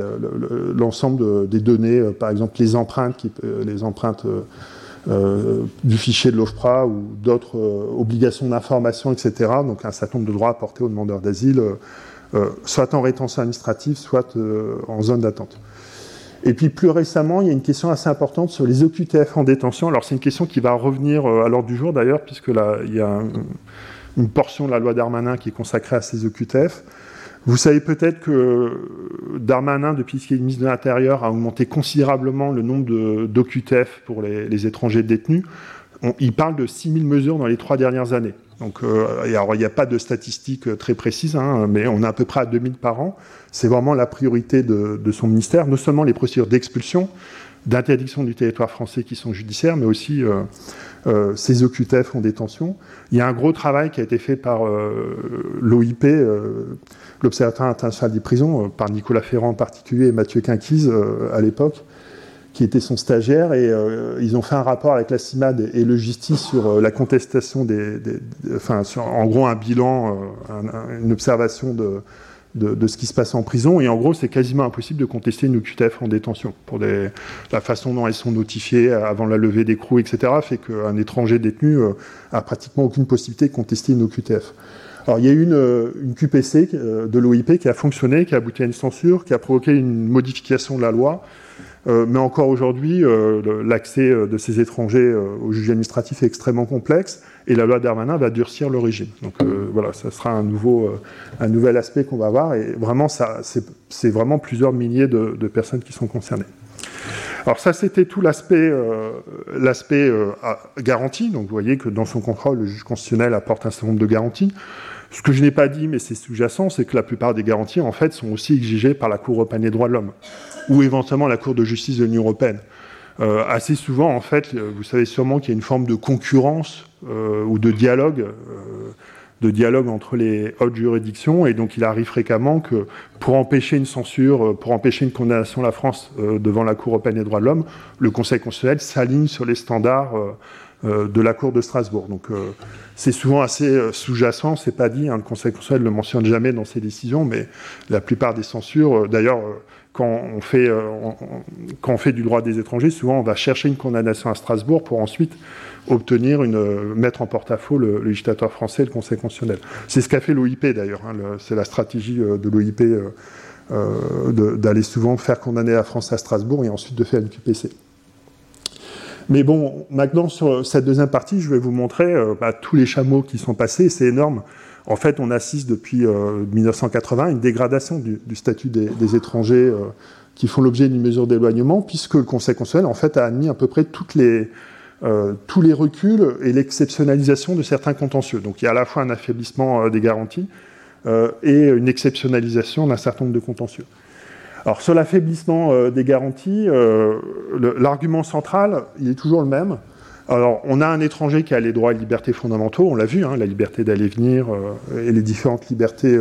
l'ensemble des données, par exemple les empreintes, les empreintes du fichier de l'OFPRA ou d'autres obligations d'information, etc. Donc un certain nombre de droits apportés aux demandeurs d'asile, soit en rétention administrative, soit en zone d'attente. Et puis plus récemment, il y a une question assez importante sur les OQTF en détention. Alors c'est une question qui va revenir à l'ordre du jour d'ailleurs, puisque là, il y a une portion de la loi Darmanin qui est consacrée à ces OQTF. Vous savez peut-être que Darmanin, depuis qu'il est ministre de l'Intérieur, a augmenté considérablement le nombre d'OQTF pour les, étrangers détenus. il parle de 6 000 mesures dans les trois dernières années. Donc, euh, il n'y a pas de statistiques très précises, hein, mais on est à peu près à 2000 par an. C'est vraiment la priorité de, son ministère, non seulement les procédures d'expulsion, d'interdiction du territoire français qui sont judiciaires, mais aussi euh, euh, ces OQTF en détention. Il y a un gros travail qui a été fait par l'OIP, l'Observatoire international des prisons, par Nicolas Ferrand en particulier et Mathieu Quinquise à l'époque, qui était son stagiaire, et euh, ils ont fait un rapport avec la CIMAD et le Justice sur euh, la contestation des, enfin, en gros un bilan, euh, une observation de, de, ce qui se passe en prison, et en gros c'est quasiment impossible de contester une OQTF en détention pour la façon dont elles sont notifiées avant la levée d'écrou, etc. fait qu'un étranger détenu a pratiquement aucune possibilité de contester une OQTF. Alors il y a eu une, une QPC de l'OIP qui a fonctionné, qui a abouti à une censure, qui a provoqué une modification de la loi mais encore aujourd'hui, euh, l'accès euh, de ces étrangers au juge administratif est extrêmement complexe et la loi Darmanin va durcir le régime. Donc voilà, ça sera un, nouveau, un nouvel aspect qu'on va avoir et vraiment, c'est vraiment plusieurs milliers de, personnes qui sont concernées. Alors ça, c'était tout l'aspect l'aspect garantie. Donc vous voyez que dans son contrôle, le juge constitutionnel apporte un certain nombre de garanties. Ce que je n'ai pas dit, mais c'est sous-jacent, c'est que la plupart des garanties, en fait, sont aussi exigées par la Cour européenne des droits de l'homme ou éventuellement la Cour de justice de l'Union européenne. Euh, assez souvent, en fait, vous savez sûrement qu'il y a une forme de concurrence euh, ou de dialogue, euh, de dialogue entre les hautes juridictions, et donc il arrive fréquemment que pour empêcher une censure, pour empêcher une condamnation de la France devant la Cour européenne des droits de l'homme, le Conseil constitutionnel s'aligne sur les standards de la Cour de Strasbourg. Donc c'est souvent assez euh, sous-jacent, c'est pas dit, hein, le Conseil constitutionnel ne le mentionne jamais dans ses décisions, mais la plupart des censures, euh, d'ailleurs, euh, quand on, fait, quand on fait du droit des étrangers, souvent on va chercher une condamnation à Strasbourg pour ensuite obtenir une, mettre en porte-à-faux le, législateur français et le Conseil constitutionnel. C'est ce qu'a fait l'OIP d'ailleurs, hein, c'est la stratégie de l'OIP d'aller souvent faire condamner la France à Strasbourg et ensuite de faire une QPC. Mais bon, maintenant, sur cette deuxième partie, je vais vous montrer euh, bah, tous les chameaux qui sont passés. C'est énorme. En fait, on assiste depuis 1980 à une dégradation du, statut des, étrangers euh, qui font l'objet d'une mesure d'éloignement, puisque le Conseil constitutionnel, en fait, a admis à peu près euh, tous les reculs et l'exceptionnalisation de certains contentieux. Donc, il y a à la fois un affaiblissement des garanties et une exceptionnalisation d'un certain nombre de contentieux. Alors sur l'affaiblissement euh, des garanties, euh, l'argument central, il est toujours le même. Alors on a un étranger qui a les droits et libertés fondamentaux, on l'a vu, hein, la liberté d'aller venir euh, et les différentes libertés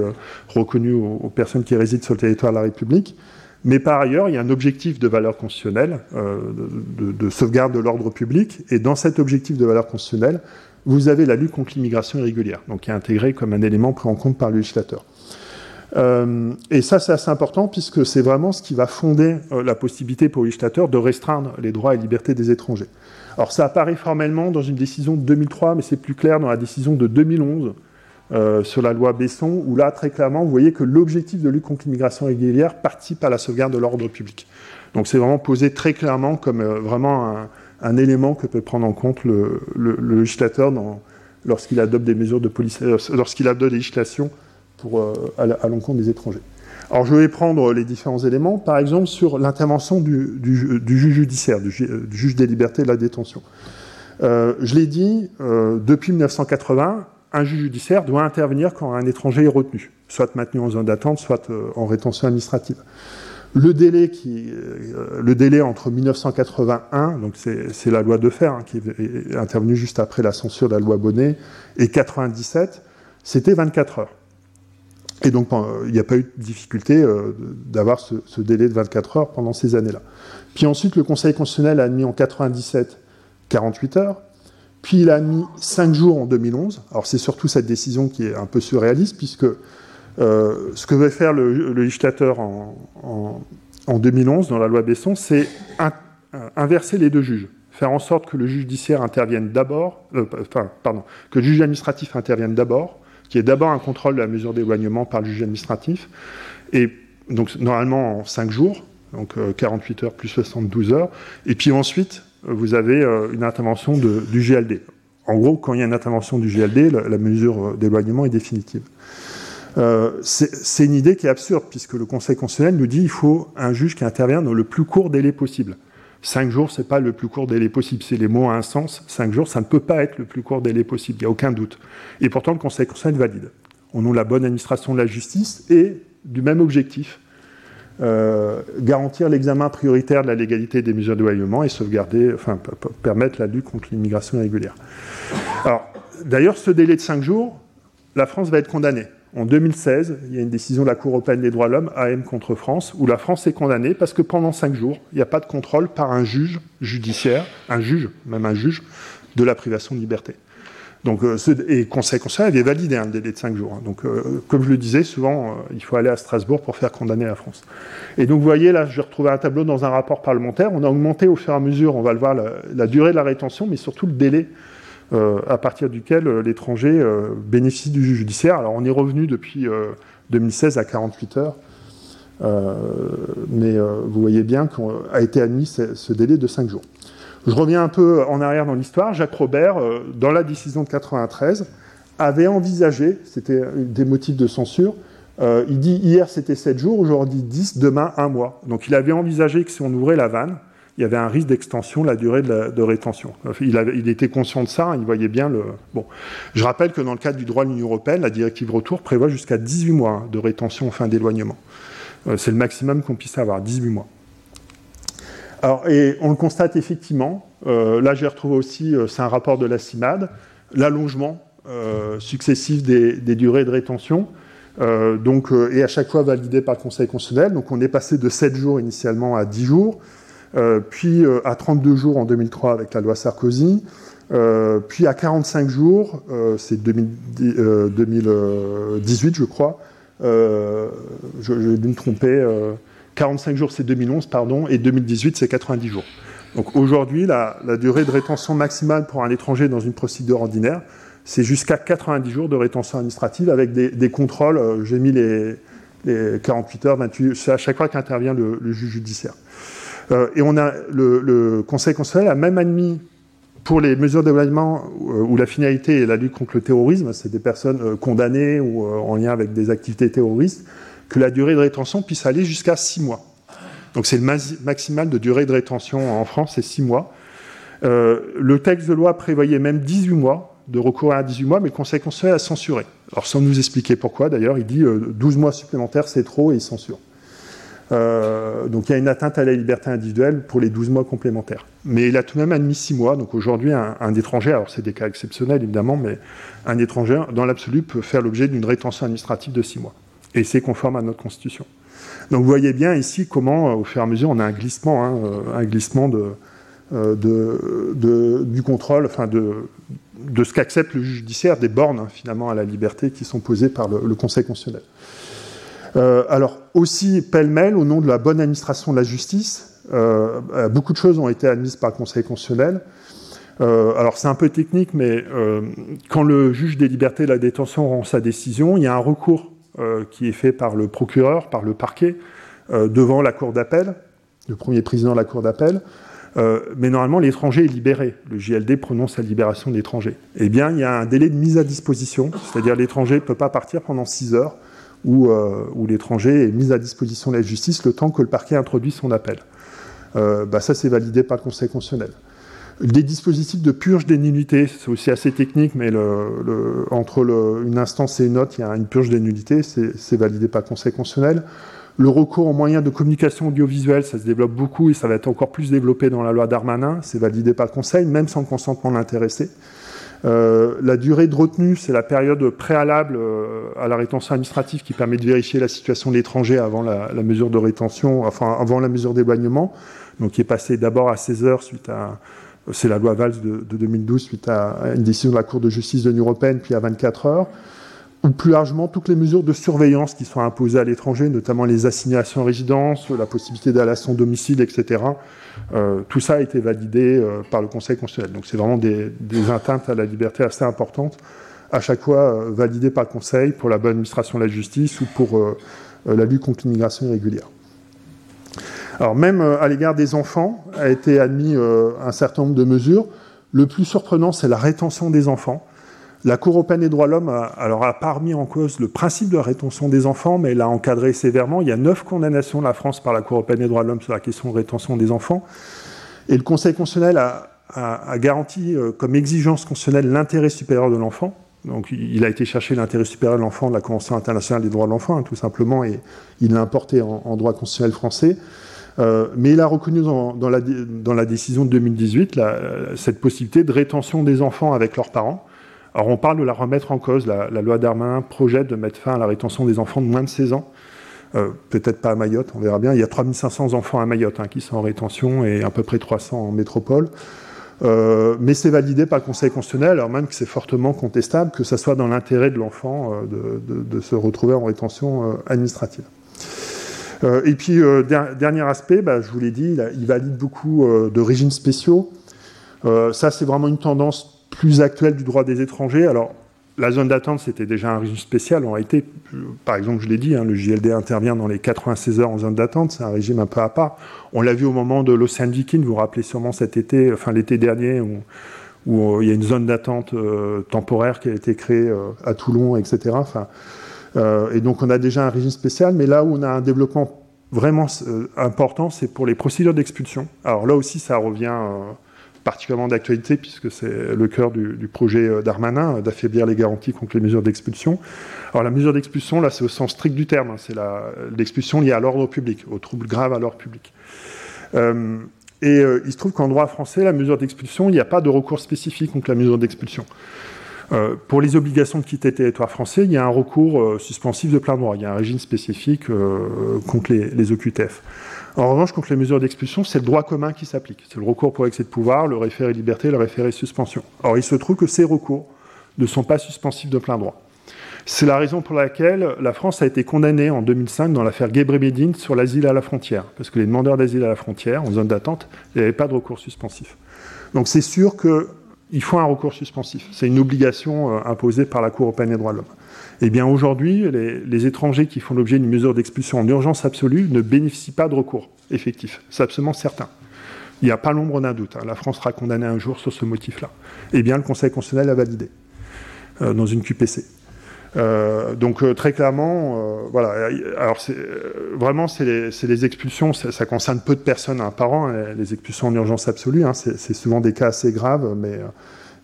reconnues aux, personnes qui résident sur le territoire de la République. Mais par ailleurs, il y a un objectif de valeur constitutionnelle, de, de, sauvegarde de l'ordre public. Et dans cet objectif de valeur constitutionnelle, vous avez la lutte contre l'immigration irrégulière, donc qui est intégré comme un élément pris en compte par le législateur. Euh, et ça, c'est assez important puisque c'est vraiment ce qui va fonder euh, la possibilité pour le législateur de restreindre les droits et libertés des étrangers. Alors ça apparaît formellement dans une décision de 2003, mais c'est plus clair dans la décision de 2011 euh, sur la loi Besson, où là, très clairement, vous voyez que l'objectif de lutte contre l'immigration régulière participe à la sauvegarde de l'ordre public. Donc c'est vraiment posé très clairement comme vraiment un, élément que peut prendre en compte le, législateur lorsqu'il adopte des mesures de police, lorsqu'il adopte des législations euh, à, l'encontre des étrangers. Alors je vais prendre les différents éléments, par exemple sur l'intervention du, juge judiciaire, du, juge des libertés et de la détention. Euh, je l'ai dit, euh, depuis 1980, un juge judiciaire doit intervenir quand un étranger est retenu, soit maintenu en zone d'attente, soit en rétention administrative. Le délai, qui, le délai entre 1981, donc c'est la loi de fer hein, qui est intervenue juste après la censure de la loi Bonnet, et 97, c'était 24 heures. Et donc, il n'y a pas eu de difficulté euh, d'avoir ce, délai de 24 heures pendant ces années-là. Puis ensuite, le Conseil constitutionnel a admis en 97 48 heures, puis il a admis 5 jours en 2011. Alors c'est surtout cette décision qui est un peu surréaliste, puisque ce que veut faire le, législateur en, 2011 dans la loi Besson, c'est inverser les deux juges faire en sorte que le judiciaire intervienne d'abord, enfin, pardon, que le juge administratif intervienne d'abord, qui est d'abord un contrôle de la mesure d'éloignement par le juge administratif, et donc normalement en 5 jours, donc 48 heures plus 72 heures, et puis ensuite vous avez une intervention du GLD. En gros, quand il y a une intervention du GLD, la, mesure d'éloignement est définitive. Euh, c'est une idée qui est absurde, puisque le Conseil constitutionnel nous dit qu'il faut un juge qui intervient dans le plus court délai possible. Cinq jours, c'est pas le plus court délai possible. C'est les mots à un sens. Cinq jours, ça ne peut pas être le plus court délai possible. Il n'y a aucun doute. Et pourtant, le Conseil constitutionnel valide. On a la bonne administration de la justice et du même objectif, euh, garantir l'examen prioritaire de la légalité des mesures d'éloignement et sauvegarder, enfin, permettre la lutte contre l'immigration irrégulière. Alors, d'ailleurs, ce délai de cinq jours, la France va être condamnée. En 2016, il y a une décision de la Cour européenne des droits de l'homme, AM contre France, où la France est condamnée parce que pendant cinq jours, il n'y a pas de contrôle par un juge judiciaire, un juge, même un juge, de la privation de liberté. Donc, euh, et Conseil constitutionnel avait validé un délai de 5 jours. Hein. Donc, euh, comme je le disais, souvent, euh, il faut aller à Strasbourg pour faire condamner la France. Et donc, vous voyez, là, je retrouvé un tableau dans un rapport parlementaire. On a augmenté au fur et à mesure, on va le voir, la, durée de la rétention, mais surtout le délai à partir duquel l'étranger bénéficie du judiciaire. Alors, on est revenu depuis 2016 à 48 heures. mais vous voyez bien qu'a été admis ce, délai de 5 jours. Je reviens un peu en arrière dans l'histoire. Jacques Robert, euh, dans la décision de 93, avait envisagé, c'était des motifs de censure, euh, il dit hier c'était 7 jours, aujourd'hui 10, demain 1 mois. Donc il avait envisagé que si on ouvrait la vanne, il y avait un risque d'extension, la durée de, rétention. Il, était conscient de ça, hein, il voyait bien le. Je rappelle que dans le cadre du droit de l'Union européenne, la directive retour prévoit jusqu'à 18 mois hein, de rétention en fin d'éloignement. Euh, c'est le maximum qu'on puisse avoir, 18 mois. Et on le constate effectivement, euh, là j'ai retrouvé aussi, euh, c'est un rapport de la CIMAD, l'allongement successif des, durées de rétention, donc, et à chaque fois validé par le Conseil constitutionnel. Donc on est passé de 7 jours initialement à 10 jours, puis à 32 jours en 2003 avec la loi Sarkozy, puis à 45 jours, c'est 2018 je crois, je, je vais me tromper 45 jours, c'est 2011, pardon, et 2018, c'est 90 jours. Donc aujourd'hui, la, durée de rétention maximale pour un étranger dans une procédure ordinaire, c'est jusqu'à 90 jours de rétention administrative avec des, contrôles. Euh, j'ai mis les, 48 heures, 28, c'est à chaque fois qu'intervient le, juge judiciaire. Euh, et on a le, Conseil constitutionnel a même admis pour les mesures d'éloignement euh, où la finalité est la lutte contre le terrorisme, c'est des personnes condamnées ou en lien avec des activités terroristes, que la durée de rétention puisse aller jusqu'à 6 mois. Donc c'est le maximal de durée de rétention en France, c'est 6 mois. Euh, le texte de loi prévoyait même 18 mois, de recourir à 18 mois, mais le Conseil constitutionnel a censuré. Alors sans nous expliquer pourquoi, d'ailleurs, il dit 12 euh, mois supplémentaires, c'est trop, et il censure. Euh, donc il y a une atteinte à la liberté individuelle pour les 12 mois complémentaires. Mais il a tout de même admis 6 mois, donc aujourd'hui un, étranger, alors c'est des cas exceptionnels évidemment, mais un étranger dans l'absolu peut faire l'objet d'une rétention administrative de 6 mois et c'est conforme à notre Constitution. Donc vous voyez bien ici comment, euh, au fur et à mesure, on a un glissement, hein, euh, un glissement du contrôle, enfin de, ce qu'accepte le judiciaire, des bornes hein, finalement à la liberté qui sont posées par le, Conseil constitutionnel. Alors aussi, pêle-mêle, au nom de la bonne administration de la justice, beaucoup de choses ont été admises par le Conseil constitutionnel. alors c'est un peu technique, mais quand le juge des libertés de la détention rend sa décision, il y a un recours euh, qui est fait par le procureur, par le parquet, euh, devant la cour d'appel, le premier président de la cour d'appel. Euh, mais normalement, l'étranger est libéré. Le JLD prononce la libération de l'étranger. Eh bien, il y a un délai de mise à disposition, c'est-à-dire l'étranger ne peut pas partir pendant 6 heures, où, où l'étranger est mis à disposition de la justice le temps que le parquet introduit son appel. Bah, ça, c'est validé par le Conseil constitutionnel. Des dispositifs de purge des nullités, c'est aussi assez technique, mais entre une instance et une autre, il y a une purge des nullités, c'est validé par le Conseil constitutionnel. Le recours aux moyens de communication audiovisuelle, ça se développe beaucoup et ça va être encore plus développé dans la loi Darmanin, c'est validé par le Conseil, même sans consentement de l'intéressé. Euh, la durée de retenue, c'est la période préalable euh, à la rétention administrative qui permet de vérifier la situation de l'étranger avant la, mesure de rétention, avant la mesure d'éloignement, qui est passée d'abord à 16 heures suite à c'est la loi Valls de, 2012 suite à une décision de la Cour de justice de l'Union européenne, puis à 24 heures. ou plus largement toutes les mesures de surveillance qui sont imposées à l'étranger, notamment les assignations en résidence, la possibilité d'aller à son domicile, etc. Euh, tout ça a été validé euh, par le Conseil constitutionnel. Donc c'est vraiment des, atteintes à la liberté assez importantes, à chaque fois euh, validées par le Conseil pour la bonne administration de la justice ou pour la lutte contre l'immigration irrégulière. Alors même à l'égard des enfants a été admis un certain nombre de mesures. Le plus surprenant, c'est la rétention des enfants. La Cour européenne des droits de l'homme a, alors, a pas remis en cause le principe de la rétention des enfants, mais l'a encadré sévèrement. Il y a neuf condamnations de la France par la Cour européenne des droits de l'homme sur la question de rétention des enfants. Et le Conseil constitutionnel a, garanti euh, comme exigence constitutionnelle l'intérêt supérieur de l'enfant. Donc il a été chercher l'intérêt supérieur de l'enfant de la Convention internationale des droits de l'enfant, hein, tout simplement, et il l'a importé en, droit constitutionnel français. Euh, mais il a reconnu dans, la, décision de 2018 cette possibilité de rétention des enfants avec leurs parents. Alors on parle de la remettre en cause. La, loi Darmanin projette de mettre fin à la rétention des enfants de moins de 16 ans. Euh, peut-être pas à Mayotte, on verra bien. Il y a 3500 enfants à Mayotte hein, qui sont en rétention et à peu près 300 en métropole. Euh, mais c'est validé par le Conseil constitutionnel, alors même que c'est fortement contestable que ça soit dans l'intérêt de l'enfant euh, de, se retrouver en rétention administrative. et puis, dernier aspect, bah, je vous l'ai dit, il, valide beaucoup de régimes spéciaux. ça, c'est vraiment une tendance plus actuelle du droit des étrangers. Alors, la zone d'attente, c'était déjà un régime spécial. En réalité, par exemple, je l'ai dit, hein, le JLD intervient dans les 96 heures en zone d'attente. C'est un régime un peu à part. On l'a vu au moment de l'Océan Viking. Vous vous rappelez sûrement cet été, enfin l'été dernier, où, euh, il y a une zone d'attente euh, temporaire qui a été créée euh, à Toulon, etc. Et donc, on a déjà un régime spécial. Mais là où on a un développement vraiment important, c'est pour les procédures d'expulsion. Alors là aussi, ça revient particulièrement d'actualité puisque c'est le cœur du, projet euh, d'Armanin, euh, d'affaiblir les garanties contre les mesures d'expulsion. Alors la mesure d'expulsion, là, c'est au sens strict du terme, hein, c'est l'expulsion liée à l'ordre public, aux troubles graves à l'ordre public. Euh, et il se trouve qu'en droit français, la mesure d'expulsion, il n'y a pas de recours spécifique contre la mesure d'expulsion. Pour les obligations de quitter le territoire français, il y a un recours suspensif de plein droit. Il y a un régime spécifique contre les, OQTF. En revanche, contre les mesures d'expulsion, c'est le droit commun qui s'applique. C'est le recours pour excès de pouvoir, le référé liberté, le référé suspension. Or, il se trouve que ces recours ne sont pas suspensifs de plein droit. C'est la raison pour laquelle la France a été condamnée en 2005 dans l'affaire Gebre sur l'asile à la frontière. Parce que les demandeurs d'asile à la frontière, en zone d'attente, avait pas de recours suspensif. Donc c'est sûr qu'il faut un recours suspensif. C'est une obligation euh, imposée par la Cour européenne des droits de l'homme. Eh bien, aujourd'hui, les, étrangers qui font l'objet d'une mesure d'expulsion en urgence absolue ne bénéficient pas de recours effectif. C'est absolument certain. Il n'y a pas l'ombre d'un doute. Hein. La France sera condamnée un jour sur ce motif-là. Eh bien, le Conseil constitutionnel a validé euh, dans une QPC. Euh, donc euh, très clairement, voilà. Alors vraiment, c'est les, expulsions. Ça, concerne peu de personnes hein, par an. Hein, les expulsions en urgence absolue, c'est souvent des cas assez graves, mais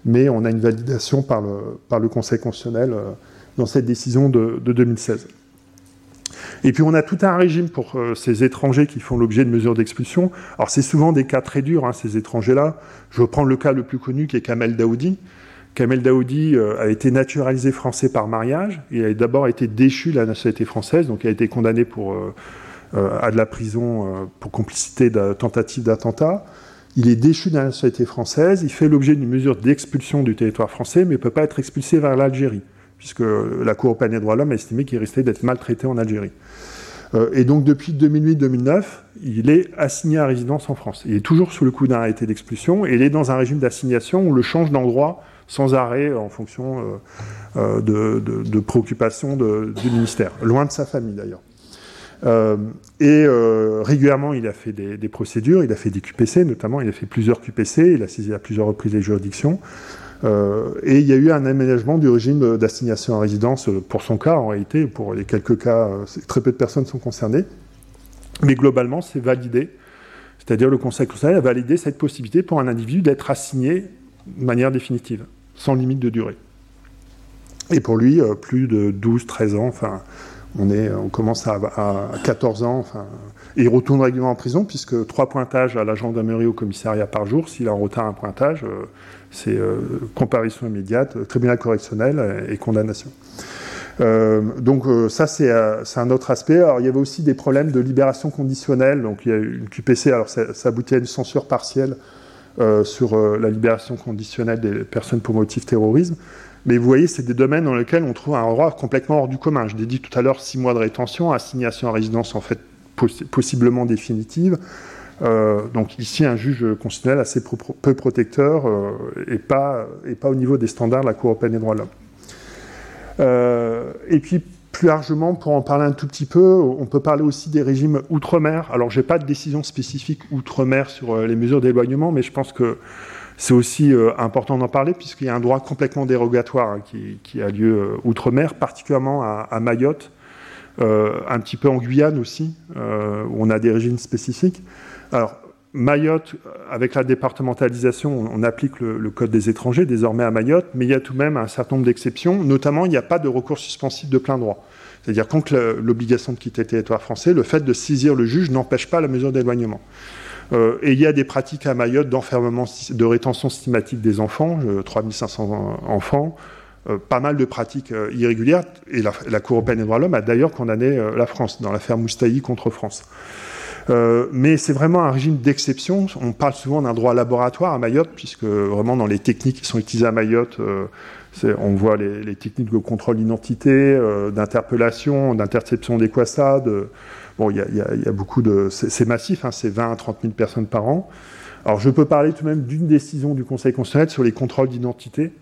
mais on a une validation par le par le Conseil constitutionnel dans cette décision de, 2016. Et puis on a tout un régime pour euh, ces étrangers qui font l'objet de mesures d'expulsion. Alors c'est souvent des cas très durs, hein, ces étrangers-là. Je prendre le cas le plus connu qui est Kamel Daoudi. Kamel Daoudi euh, a été naturalisé français par mariage. Il a d'abord été déchu de la nationalité française, donc il a été condamné pour, euh, à de la prison pour complicité de tentative d'attentat. Il est déchu de la nationalité française, il fait l'objet d'une mesure d'expulsion du territoire français, mais ne peut pas être expulsé vers l'Algérie puisque la Cour européenne des droits de l'homme a estimé qu'il risquait d'être maltraité en Algérie. Euh, et donc depuis 2008-2009, il est assigné à résidence en France. Il est toujours sous le coup d'un arrêté d'expulsion et il est dans un régime d'assignation où le change d'endroit sans arrêt en fonction euh, euh, de, préoccupations du ministère, loin de sa famille d'ailleurs. et régulièrement, il a fait des, procédures, il a fait des QPC, notamment, il a fait plusieurs QPC, il a saisi à plusieurs reprises les juridictions. Euh, et il y a eu un aménagement du régime d'assignation à résidence pour son cas, en réalité, pour les quelques cas, euh, très peu de personnes sont concernées. Mais globalement, c'est validé. C'est-à-dire le Conseil constitutionnel a validé cette possibilité pour un individu d'être assigné de manière définitive, sans limite de durée. Et pour lui, euh, plus de 12, 13 ans, enfin, on, est, on commence à, à 14 ans, enfin, et il retourne régulièrement en prison, puisque trois pointages à la gendarmerie au commissariat par jour, s'il a en retard un pointage, c'est euh, comparaison immédiate, tribunal correctionnel et condamnation. Euh, donc euh, ça c'est un autre aspect. Alors il y avait aussi des problèmes de libération conditionnelle. Donc il y a une QPC. Alors ça, aboutit à une censure partielle sur la libération conditionnelle des personnes pour motif terrorisme. Mais vous voyez, c'est des domaines dans lesquels on trouve un droit complètement hors du commun. Je l'ai dit tout à l'heure, six mois de rétention, assignation à résidence en fait possiblement définitive. Euh, donc ici, un juge constitutionnel assez peu protecteur euh, et, pas, et pas au niveau des standards de la Cour européenne des droits de l'homme. Euh, et puis, plus largement, pour en parler un tout petit peu, on peut parler aussi des régimes outre-mer. Alors, je n'ai pas de décision spécifique outre-mer sur les mesures d'éloignement, mais je pense que c'est aussi important d'en parler, puisqu'il y a un droit complètement dérogatoire hein, qui, a lieu outre-mer, particulièrement à Mayotte, euh, un petit peu en Guyane aussi, euh, où on a des régimes spécifiques. Mayotte, avec la départementalisation, on, applique le, Code des étrangers désormais à Mayotte, mais il y a tout de même un certain nombre d'exceptions, notamment il n'y a pas de recours suspensif de plein droit. C'est-à-dire quand l'obligation de quitter le territoire français, le fait de saisir le juge n'empêche pas la mesure d'éloignement. Euh, et il y a des pratiques à Mayotte d'enfermement, de rétention systématique des enfants, 3500 enfants, euh, pas mal de pratiques euh, irrégulières, et la, Cour européenne des droits de l'homme a d'ailleurs condamné euh, la France dans l'affaire Moustaï contre France. Mais c'est vraiment un régime d'exception. On parle souvent d'un droit laboratoire à Mayotte, puisque vraiment dans les techniques qui sont utilisées à Mayotte, on voit les, techniques de contrôle d'identité, d'interpellation, d'interception des bon, il y, a beaucoup de. C'est massif, hein, c'est 20 à 30 000 personnes par an. Alors je peux parler tout de même d'une décision du Conseil constitutionnel sur les contrôles d'identité.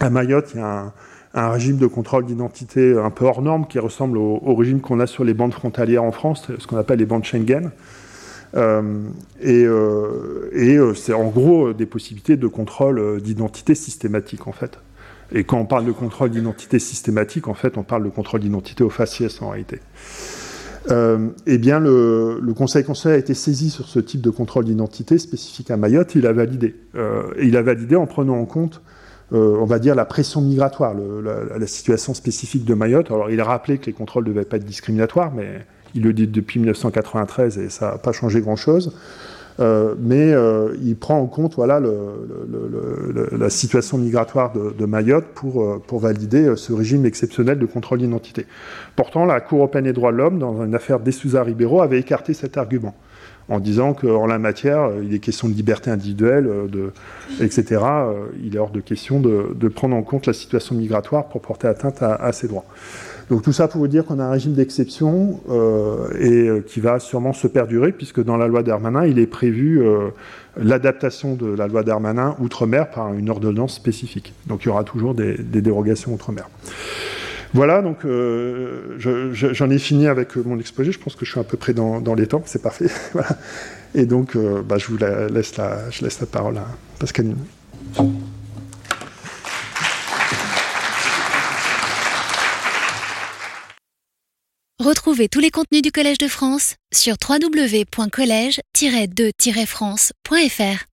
À Mayotte, il y a un, régime de contrôle d'identité un peu hors norme qui ressemble au, régime qu'on a sur les bandes frontalières en France, ce qu'on appelle les bandes Schengen. Euh, et, euh, euh, c'est en gros des possibilités de contrôle d'identité systématique en fait. Et quand on parle de contrôle d'identité systématique, en fait, on parle de contrôle d'identité au faciès en réalité. eh bien, le, Conseil constitutionnel a été saisi sur ce type de contrôle d'identité spécifique à Mayotte. Il a validé. et il a validé en prenant en compte euh, on va dire, la pression migratoire, la, situation spécifique de Mayotte. Alors, il a rappelé que les contrôles ne devaient pas être discriminatoires, mais il le dit depuis 1993 et ça n'a pas changé grand-chose. Euh, mais euh, il prend en compte voilà, la situation migratoire de, Mayotte pour, pour, valider ce régime exceptionnel de contrôle d'identité. Pourtant, la Cour européenne des droits de l'homme, dans une affaire d'Essouza Ribeiro, avait écarté cet argument en disant qu'en la matière, il est question de liberté individuelle, euh, etc. Euh, il est hors de question de, prendre en compte la situation migratoire pour porter atteinte à, ces droits. Donc tout ça pour vous dire qu'on a un régime d'exception euh, et qui va sûrement se perdurer, puisque dans la loi Darmanin, il est prévu l'adaptation de la loi Darmanin outre-mer par une ordonnance spécifique. Donc il y aura toujours des dérogations outre-mer. Voilà, donc euh, j'en ai fini avec euh, mon exposé. Je pense que je suis à peu près dans, les temps, c'est parfait. Et donc, euh, bah, je vous laisse la, je laisse la parole à Pascaline. Retrouvez tous les contenus du Collège de France sur www.colège-2-france.fr.